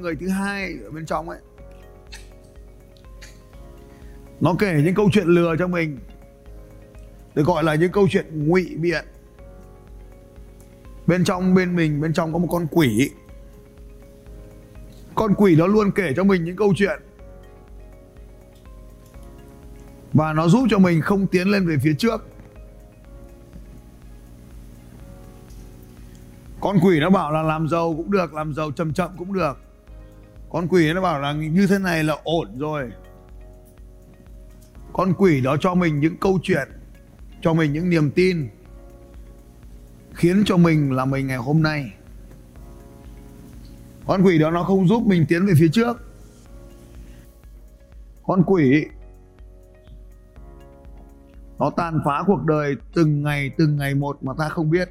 người thứ hai ở bên trong ấy. Nó kể những câu chuyện lừa cho mình. Được gọi là những câu chuyện ngụy biện. Bên trong, bên mình, bên trong có một con quỷ. Con quỷ nó luôn kể cho mình những câu chuyện. Và nó giúp cho mình không tiến lên về phía trước. Con quỷ nó bảo là làm giàu cũng được, làm giàu chậm chậm cũng được con quỷ nó bảo là như thế này là ổn rồi. Con quỷ đó cho mình những câu chuyện, cho mình những niềm tin, khiến cho mình là mình ngày hôm nay. Con quỷ đó nó không giúp mình tiến về phía trước. Con quỷ, nó tàn phá cuộc đời từng ngày từng ngày một mà ta không biết.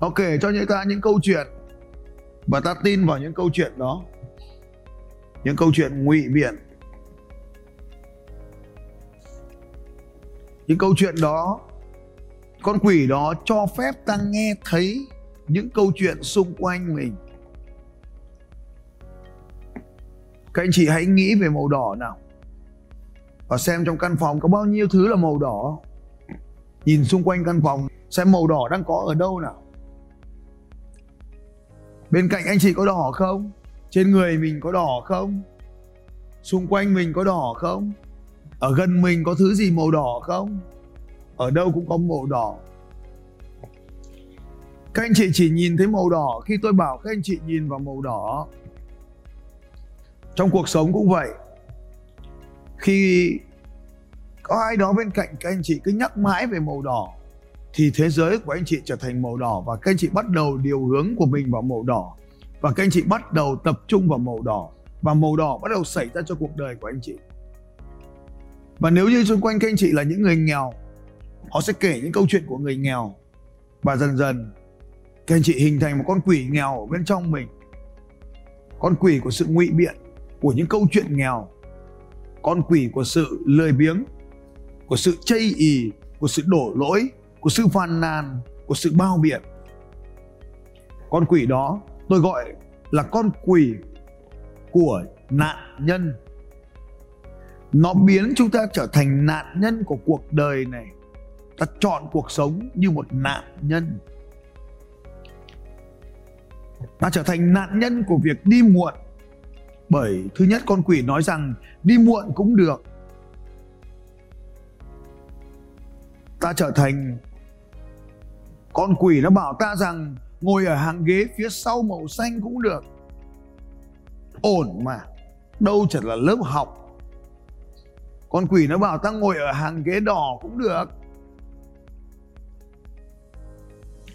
Nó kể cho những ta những câu chuyện và ta tin vào những câu chuyện đó. Những câu chuyện ngụy biện. Những câu chuyện đó, con quỷ đó cho phép ta nghe thấy những câu chuyện xung quanh mình. Các anh chị hãy nghĩ về màu đỏ nào. Và xem trong căn phòng có bao nhiêu thứ là màu đỏ. Nhìn xung quanh căn phòng xem màu đỏ đang có ở đâu nào bên cạnh anh chị có đỏ không? Trên người mình có đỏ không? Xung quanh mình có đỏ không? Ở gần mình có thứ gì màu đỏ không? Ở đâu cũng có màu đỏ. Các anh chị chỉ nhìn thấy màu đỏ khi tôi bảo các anh chị nhìn vào màu đỏ. Trong cuộc sống cũng vậy. Khi có ai đó bên cạnh các anh chị cứ nhắc mãi về màu đỏ thì thế giới của anh chị trở thành màu đỏ và các anh chị bắt đầu điều hướng của mình vào màu đỏ. Và các anh chị bắt đầu tập trung vào màu đỏ và màu đỏ bắt đầu xảy ra cho cuộc đời của anh chị. Và nếu như xung quanh các anh chị là những người nghèo, họ sẽ kể những câu chuyện của người nghèo. Và dần dần, các anh chị hình thành một con quỷ nghèo ở bên trong mình. Con quỷ của sự ngụy biện của những câu chuyện nghèo. Con quỷ của sự lười biếng, của sự chây ì của sự đổ lỗi của sự phàn nàn, của sự bao biện. Con quỷ đó tôi gọi là con quỷ của nạn nhân. Nó biến chúng ta trở thành nạn nhân của cuộc đời này. Ta chọn cuộc sống như một nạn nhân. Ta trở thành nạn nhân của việc đi muộn. Bởi thứ nhất con quỷ nói rằng đi muộn cũng được. Ta trở thành con quỷ nó bảo ta rằng, ngồi ở hàng ghế phía sau màu xanh cũng được. Ổn mà, đâu chẳng là lớp học. Con quỷ nó bảo ta ngồi ở hàng ghế đỏ cũng được.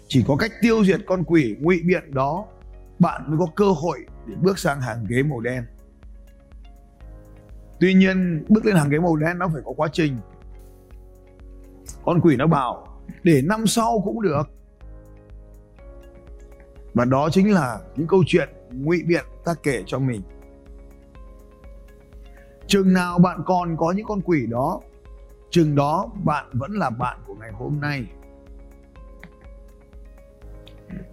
Chỉ có cách tiêu diệt con quỷ ngụy biện đó, bạn mới có cơ hội để bước sang hàng ghế màu đen. Tuy nhiên, bước lên hàng ghế màu đen nó phải có quá trình. Con quỷ nó bảo, để năm sau cũng được và đó chính là những câu chuyện ngụy biện ta kể cho mình. Chừng nào bạn còn có những con quỷ đó, chừng đó bạn vẫn là bạn của ngày hôm nay.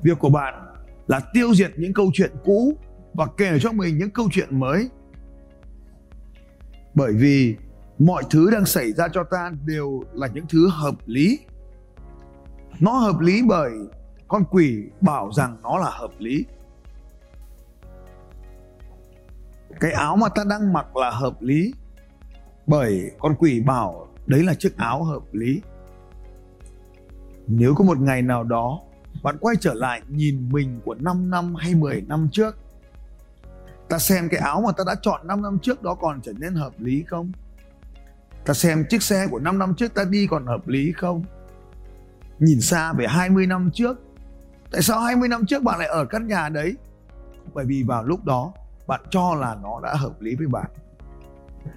Việc của bạn là tiêu diệt những câu chuyện cũ và kể cho mình những câu chuyện mới. Bởi vì mọi thứ đang xảy ra cho ta đều là những thứ hợp lý. Nó hợp lý bởi con quỷ bảo rằng nó là hợp lý. Cái áo mà ta đang mặc là hợp lý, bởi con quỷ bảo đấy là chiếc áo hợp lý. Nếu có một ngày nào đó bạn quay trở lại nhìn mình của 5 năm hay 10 năm trước, ta xem cái áo mà ta đã chọn 5 năm trước đó còn trở nên hợp lý không? Ta xem chiếc xe của 5 năm trước ta đi còn hợp lý không? Nhìn xa về 20 năm trước tại sao 20 năm trước bạn lại ở căn nhà đấy? Bởi vì vào lúc đó, bạn cho là nó đã hợp lý với bạn.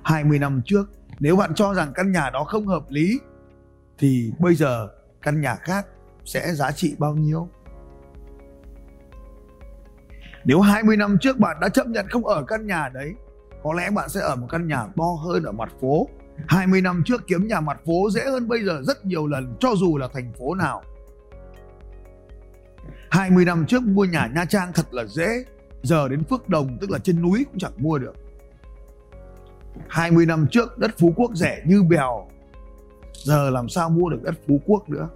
20 năm trước, nếu bạn cho rằng căn nhà đó không hợp lý, thì bây giờ căn nhà khác sẽ giá trị bao nhiêu? Nếu 20 năm trước bạn đã chấp nhận không ở căn nhà đấy, có lẽ bạn sẽ ở một căn nhà to hơn ở mặt phố. 20 năm trước kiếm nhà mặt phố dễ hơn bây giờ rất nhiều lần, cho dù là thành phố nào. 20 năm trước mua nhà Nha Trang thật là dễ, Giờ đến Phước Đồng, tức là trên núi cũng chẳng mua được. 20 năm trước đất Phú Quốc rẻ như bèo, Giờ làm sao mua được đất Phú Quốc nữa?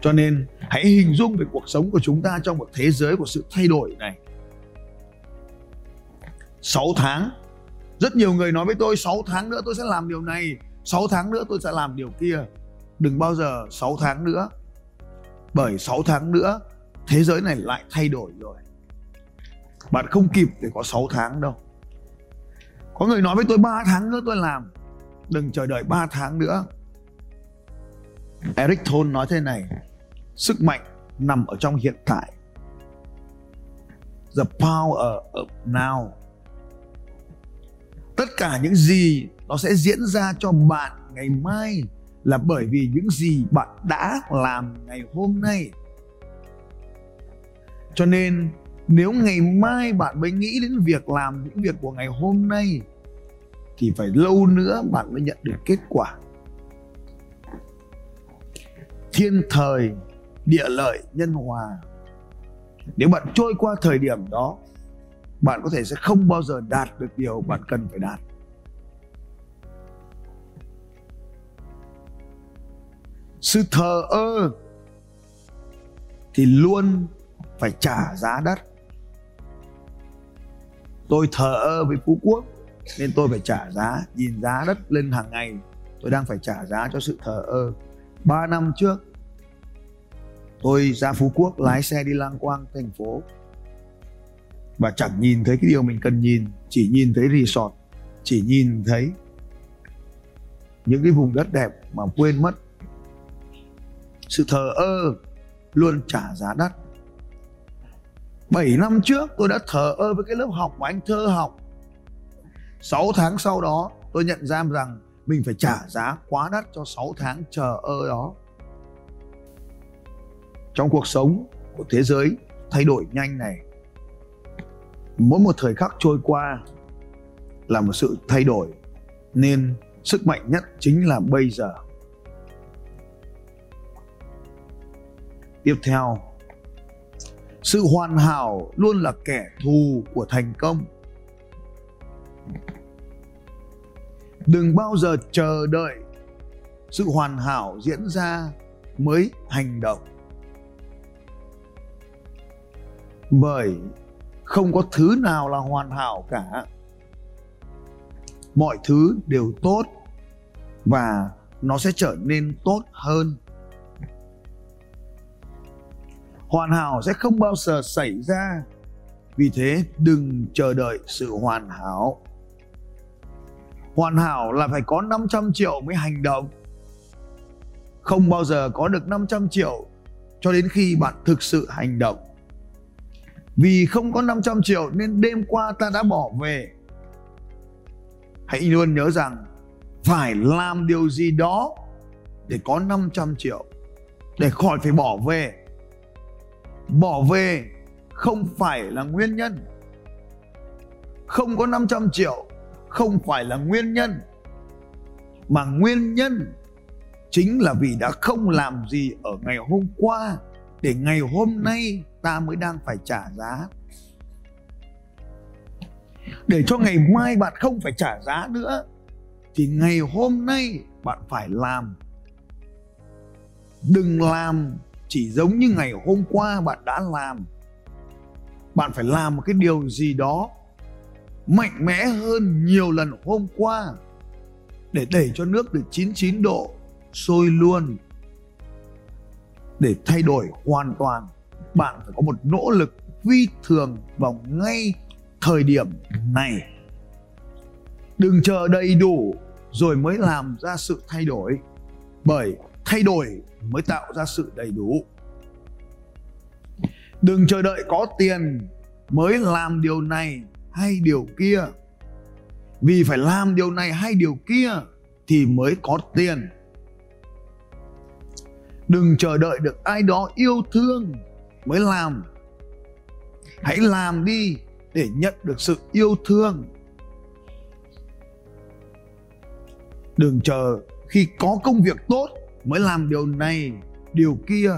Cho nên hãy hình dung về cuộc sống của chúng ta trong một thế giới của sự thay đổi này. 6 tháng. Rất nhiều người nói với tôi 6 tháng nữa tôi sẽ làm điều này 6 tháng nữa tôi sẽ làm điều kia. Đừng bao giờ 6 tháng nữa. Bởi 6 tháng nữa, thế giới này lại thay đổi rồi. Bạn không kịp để có 6 tháng đâu. Có người nói với tôi 3 tháng nữa tôi làm. Đừng chờ đợi 3 tháng nữa. Eric Thôn nói thế này, sức mạnh nằm ở trong hiện tại. The power of now. Tất cả những gì nó sẽ diễn ra cho bạn ngày mai là bởi vì những gì bạn đã làm ngày hôm nay. Cho nên, nếu ngày mai bạn mới nghĩ đến việc làm những việc của ngày hôm nay, thì phải lâu nữa bạn mới nhận được kết quả. Thiên thời, địa lợi, nhân hòa. Nếu bạn trôi qua thời điểm đó, bạn có thể sẽ không bao giờ đạt được điều bạn cần phải đạt. Sự thờ ơ thì luôn phải trả giá đắt. Tôi thờ ơ với phú quốc nên tôi phải trả giá, nhìn giá đất lên hàng ngày. Tôi đang phải trả giá cho sự thờ ơ. Ba năm trước, tôi ra phú quốc lái xe đi lang quang, thành phố. Và chẳng nhìn thấy cái điều mình cần nhìn, chỉ nhìn thấy resort, chỉ nhìn thấy những cái vùng đất đẹp mà quên mất sự thờ ơ luôn trả giá đắt. 7 năm trước, tôi đã thờ ơ với cái lớp học mà anh thơ học. 6 tháng sau đó, tôi nhận ra rằng mình phải trả giá quá đắt cho 6 tháng chờ ơ đó. Trong cuộc sống của thế giới thay đổi nhanh này, mỗi một thời khắc trôi qua là một sự thay đổi. Nên sức mạnh nhất chính là bây giờ. Tiếp theo, sự hoàn hảo luôn là kẻ thù của thành công. Đừng bao giờ chờ đợi sự hoàn hảo diễn ra mới hành động. Bởi không có thứ nào là hoàn hảo cả. Mọi thứ đều tốt và nó sẽ trở nên tốt hơn hoàn hảo sẽ không bao giờ xảy ra. Vì thế, đừng chờ đợi sự hoàn hảo. Hoàn hảo là phải có 500 triệu mới hành động. Không bao giờ có được 500 triệu cho đến khi bạn thực sự hành động. Vì không có 500 triệu nên đêm qua ta đã bỏ về. Hãy luôn nhớ rằng phải làm điều gì đó để có 500 triệu, để khỏi phải bỏ về bỏ về không phải là nguyên nhân. Không có 500 triệu, không phải là nguyên nhân. Mà nguyên nhân chính là vì đã không làm gì ở ngày hôm qua, để ngày hôm nay ta mới đang phải trả giá. Để cho ngày mai bạn không phải trả giá nữa, thì ngày hôm nay bạn phải làm. Đừng làm chỉ giống như ngày hôm qua bạn đã làm. Bạn phải làm một cái điều gì đó mạnh mẽ hơn nhiều lần hôm qua để đẩy cho nước được 99 độ sôi luôn. Để thay đổi hoàn toàn, bạn phải có một nỗ lực phi thường vào ngay thời điểm này. Đừng chờ đầy đủ rồi mới làm ra sự thay đổi, bởi thay đổi mới tạo ra sự đầy đủ. Đừng chờ đợi có tiền mới làm điều này hay điều kia. Vì phải làm điều này hay điều kia thì mới có tiền. Đừng chờ đợi được ai đó yêu thương mới làm. Hãy làm đi để nhận được sự yêu thương. Đừng chờ khi có công việc tốt mới làm điều này, điều kia.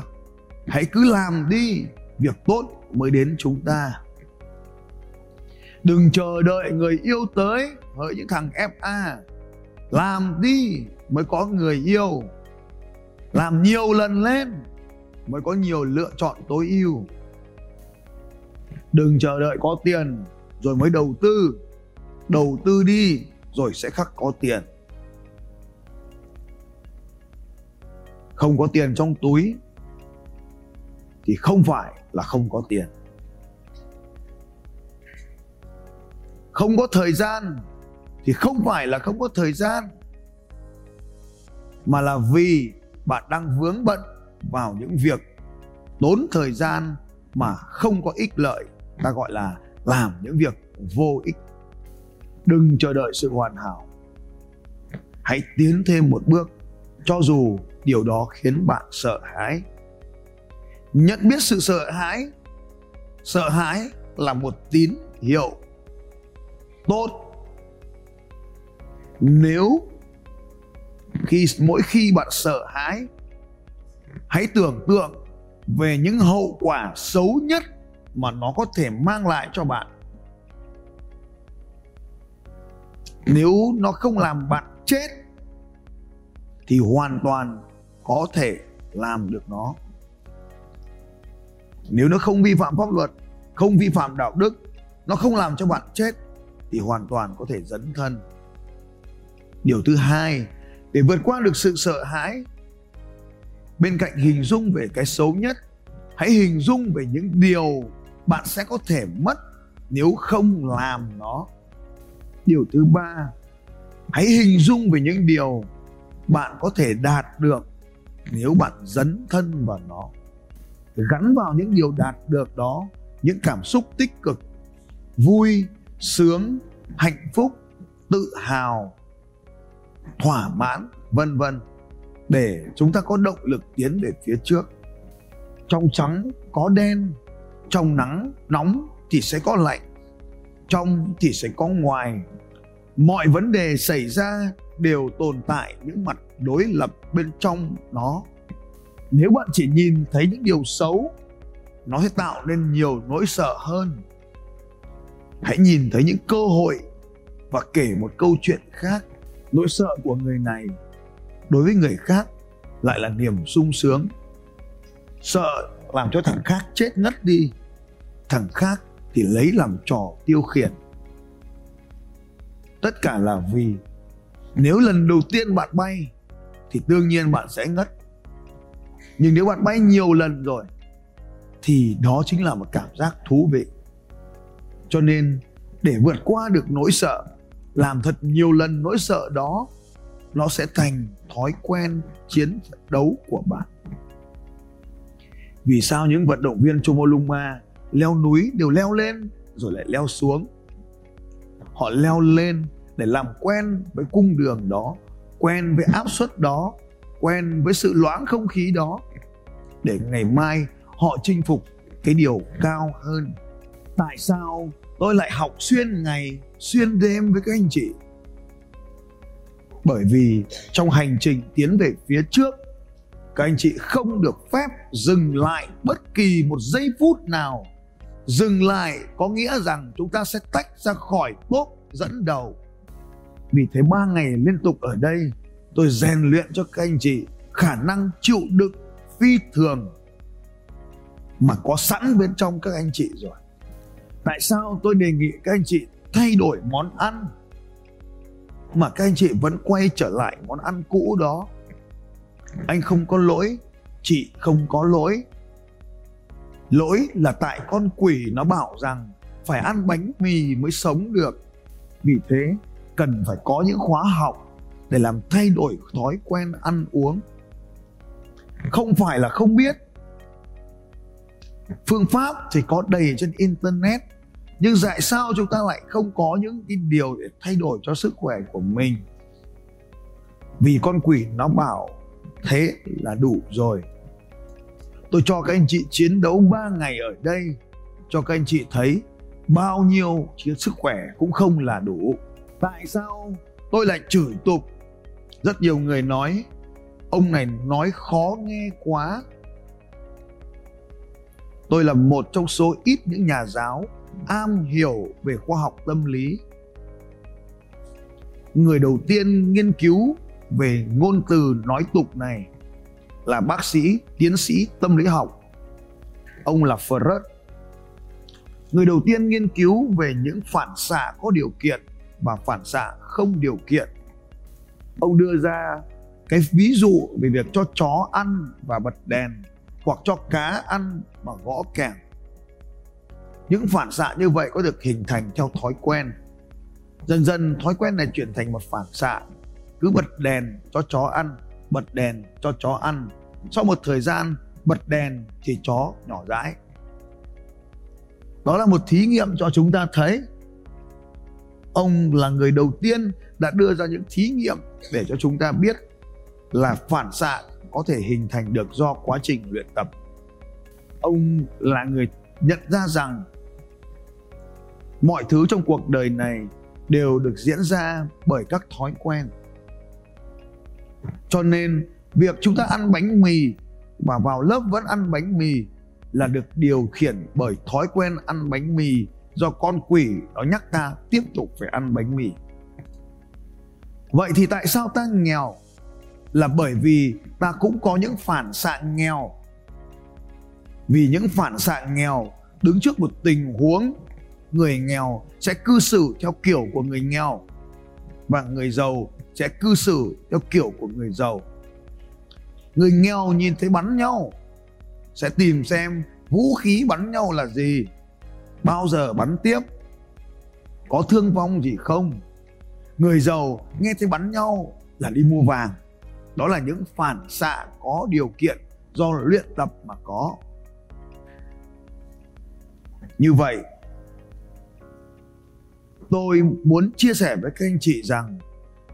Hãy cứ làm đi, việc tốt mới đến chúng ta. Đừng chờ đợi người yêu tới hỡi những thằng fa làm đi mới có người yêu. Làm nhiều lần lên mới có nhiều lựa chọn tối ưu. Đừng chờ đợi có tiền rồi mới đầu tư. Đầu tư đi rồi sẽ khắc có tiền. Không có tiền trong túi, thì không phải là không có tiền. Không có thời gian, thì không phải là không có thời gian, mà là vì bạn đang vướng bận vào những việc tốn thời gian mà không có ích lợi, ta gọi là làm những việc vô ích. Đừng chờ đợi sự hoàn hảo. Hãy tiến thêm một bước cho dù điều đó khiến bạn sợ hãi. Nhận biết sự sợ hãi. Sợ hãi là một tín hiệu tốt. Nếu khi, mỗi khi bạn sợ hãi, hãy tưởng tượng về những hậu quả xấu nhất mà nó có thể mang lại cho bạn. Nếu nó không làm bạn chết thì hoàn toàn có thể làm được nó. Nếu nó không vi phạm pháp luật, không vi phạm đạo đức, nó không làm cho bạn chết, thì hoàn toàn có thể dấn thân. Điều thứ hai, để vượt qua được sự sợ hãi, bên cạnh hình dung về cái xấu nhất, hãy hình dung về những điều bạn sẽ có thể mất nếu không làm nó. Điều thứ ba, hãy hình dung về những điều bạn có thể đạt được nếu bạn dấn thân vào nó. Gắn vào những điều đạt được đó, những cảm xúc tích cực, vui, sướng, hạnh phúc, tự hào, thỏa mãn, vân vân để chúng ta có động lực tiến về phía trước. Trong trắng có đen, trong nắng nóng thì sẽ có lạnh, trong thì sẽ có ngoài mọi vấn đề xảy ra đều tồn tại những mặt đối lập bên trong nó. Nếu bạn chỉ nhìn thấy những điều xấu, nó sẽ tạo nên nhiều nỗi sợ hơn. Hãy nhìn thấy những cơ hội và kể một câu chuyện khác. Nỗi sợ của người này đối với người khác lại là niềm sung sướng. Sợ làm cho thằng khác chết ngất đi, thằng khác thì lấy làm trò tiêu khiển tất cả là vì nếu lần đầu tiên bạn bay thì đương nhiên bạn sẽ ngất. Nhưng nếu bạn bay nhiều lần rồi thì đó chính là một cảm giác thú vị. Cho nên để vượt qua được nỗi sợ, làm thật nhiều lần nỗi sợ đó, nó sẽ thành thói quen chiến đấu của bạn. Vì sao những vận động viên Chomolungma leo núi đều leo lên rồi lại leo xuống? Họ leo lên để làm quen với cung đường đó, quen với áp suất đó, quen với sự loãng không khí đó, để ngày mai họ chinh phục cái điều cao hơn. Tại sao tôi lại học xuyên ngày, xuyên đêm với các anh chị? Bởi vì trong hành trình tiến về phía trước, các anh chị không được phép dừng lại bất kỳ một giây phút nào dừng lại có nghĩa rằng chúng ta sẽ tách ra khỏi tốt dẫn đầu. Vì thế ba ngày liên tục ở đây, tôi rèn luyện cho các anh chị khả năng chịu đựng phi thường mà có sẵn bên trong các anh chị rồi. Tại sao tôi đề nghị các anh chị thay đổi món ăn mà các anh chị vẫn quay trở lại món ăn cũ đó? Anh không có lỗi, chị không có lỗi lỗi là tại con quỷ nó bảo rằng phải ăn bánh mì mới sống được. Vì thế, cần phải có những khóa học để làm thay đổi thói quen ăn uống. Không phải là không biết. Phương pháp thì có đầy trên internet, nhưng tại sao chúng ta lại không có những cái điều để thay đổi cho sức khỏe của mình? Vì con quỷ nó bảo thế là đủ rồi tôi cho các anh chị chiến đấu 3 ngày ở đây, cho các anh chị thấy bao nhiêu sức khỏe cũng không là đủ. Tại sao? Tôi lại chửi tục. Rất nhiều người nói, ông này nói khó nghe quá. Tôi là một trong số ít những nhà giáo am hiểu về khoa học tâm lý. Người đầu tiên nghiên cứu về ngôn từ nói tục này là bác sĩ, tiến sĩ tâm lý học. Ông là Freud người đầu tiên nghiên cứu về những phản xạ có điều kiện và phản xạ không điều kiện. Ông đưa ra cái ví dụ về việc cho chó ăn và bật đèn hoặc cho cá ăn và gõ kèn. Những phản xạ như vậy có được hình thành theo thói quen. Dần dần thói quen này chuyển thành một phản xạ. Cứ bật đèn cho chó ăn bật đèn cho chó ăn. Sau một thời gian, bật đèn thì chó nhỏ dãi đó là một thí nghiệm cho chúng ta thấy. Ông là người đầu tiên đã đưa ra những thí nghiệm để cho chúng ta biết là phản xạ có thể hình thành được do quá trình luyện tập. Ông là người nhận ra rằng mọi thứ trong cuộc đời này đều được diễn ra bởi các thói quen cho nên, việc chúng ta ăn bánh mì và vào lớp vẫn ăn bánh mì là được điều khiển bởi thói quen ăn bánh mì do con quỷ nó nhắc ta tiếp tục phải ăn bánh mì. Vậy thì tại sao ta nghèo? Là bởi vì ta cũng có những phản xạ nghèo. Vì những phản xạ nghèo đứng trước một tình huống, người nghèo sẽ cư xử theo kiểu của người nghèo và người giàu sẽ cư xử theo kiểu của người giàu. Người nghèo nhìn thấy bắn nhau, sẽ tìm xem vũ khí bắn nhau là gì, bao giờ bắn tiếp, có thương vong gì không. Người giàu nghe thấy bắn nhau là đi mua vàng. Đó là những phản xạ có điều kiện do luyện tập mà có. Như vậy, tôi muốn chia sẻ với các anh chị rằng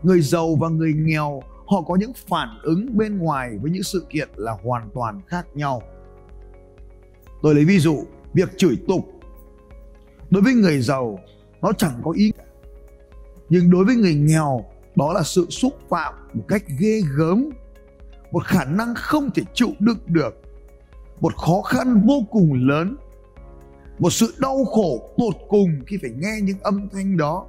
người giàu và người nghèo, họ có những phản ứng bên ngoài với những sự kiện là hoàn toàn khác nhau. Tôi lấy ví dụ, việc chửi tục. Đối với người giàu, nó chẳng có ý nhưng đối với người nghèo, đó là sự xúc phạm một cách ghê gớm, một khả năng không thể chịu đựng được, một khó khăn vô cùng lớn, một sự đau khổ tột cùng khi phải nghe những âm thanh đó.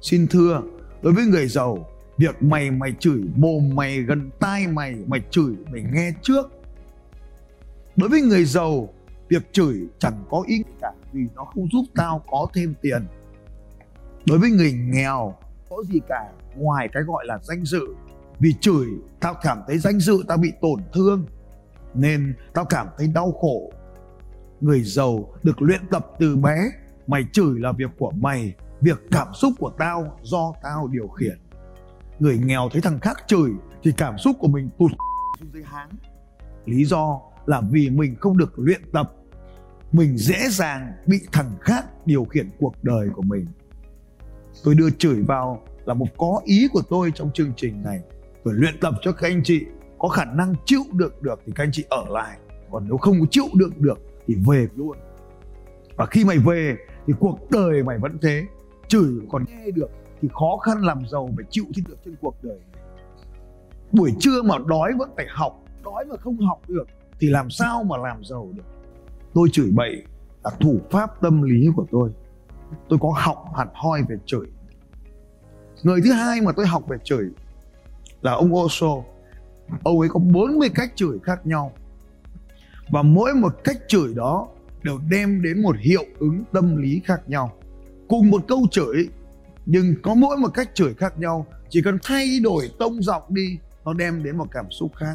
Xin thưa đối với người giàu, việc mày mày chửi, mồm mày, gần tai mày mày chửi, mày nghe trước. Đối với người giàu, việc chửi chẳng có ý nghĩa cả vì nó không giúp tao có thêm tiền. Đối với người nghèo, có gì cả, ngoài cái gọi là danh dự. Vì chửi, tao cảm thấy danh dự tao bị tổn thương, nên tao cảm thấy đau khổ. Người giàu được luyện tập từ bé, mày chửi là việc của mày việc cảm xúc của tao do tao điều khiển. Người nghèo thấy thằng khác chửi thì cảm xúc của mình tụt xuống dưới háng. Lý do là vì mình không được luyện tập. Mình dễ dàng bị thằng khác điều khiển cuộc đời của mình. Tôi đưa chửi vào là một có ý của tôi trong chương trình này. Tôi luyện tập cho các anh chị có khả năng chịu đựng được thì các anh chị ở lại. Còn nếu không chịu đựng được thì về luôn. Và khi mày về thì cuộc đời mày vẫn thế chửi còn nghe được thì khó khăn làm giàu phải chịu thích được trên cuộc đời này. Buổi trưa mà đói vẫn phải học, đói mà không học được thì làm sao mà làm giàu được? Tôi chửi bậy là thủ pháp tâm lý của tôi. Tôi có học hẳn hoi về chửi. Người thứ hai mà tôi học về chửi là ông Osho. Ông ấy có 40 cách chửi khác nhau. Và mỗi một cách chửi đó đều đem đến một hiệu ứng tâm lý khác nhau cùng một câu chửi. Nhưng có mỗi một cách chửi khác nhau, chỉ cần thay đổi tông giọng đi, nó đem đến một cảm xúc khác.